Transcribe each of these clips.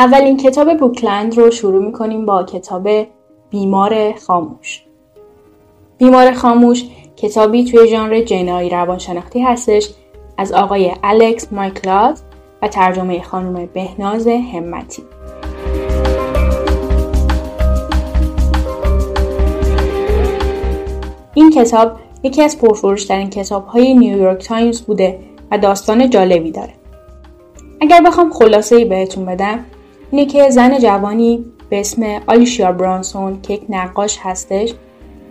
اولین کتاب بوکلند رو شروع می‌کنیم با کتاب بیمار خاموش بیمار خاموش کتابی توی ژانر جنایی روانشناختی هستش از آقای الکس مایکلیدیس و ترجمه خانم بهناز همتی این کتاب یکی از پرفروشترین کتاب های نیویورک تایمز بوده و داستان جالبی داره. اگر بخوام خلاصه ای بهتون بدم اینه که زن جوانی به اسم آلیشیا برانسون که یک نقاش هستش.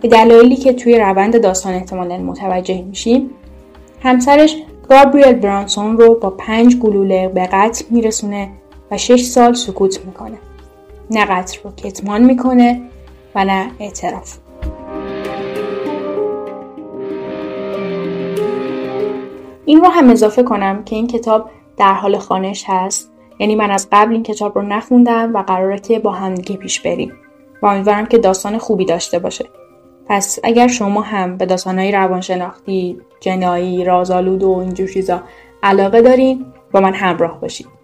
به دلایلی که توی روند داستان احتمالا متوجه میشیم همسرش گابریل برانسون رو با پنج گلوله به قتل میرسونه و شش سال سکوت می‌کنه. نه قتل رو کتمان می‌کنه و نه اعتراف. این رو هم اضافه کنم که این کتاب در حال خانش هست. یعنی من از قبل این کتاب رو نخوندم و قراره که با همدیگه پیش بریم. و امیدوارم که داستان خوبی داشته باشه. پس اگر شما هم به داستانهای روانشناختی جنایی رازآلود و اینجور چیزا علاقه دارین با من همراه باشید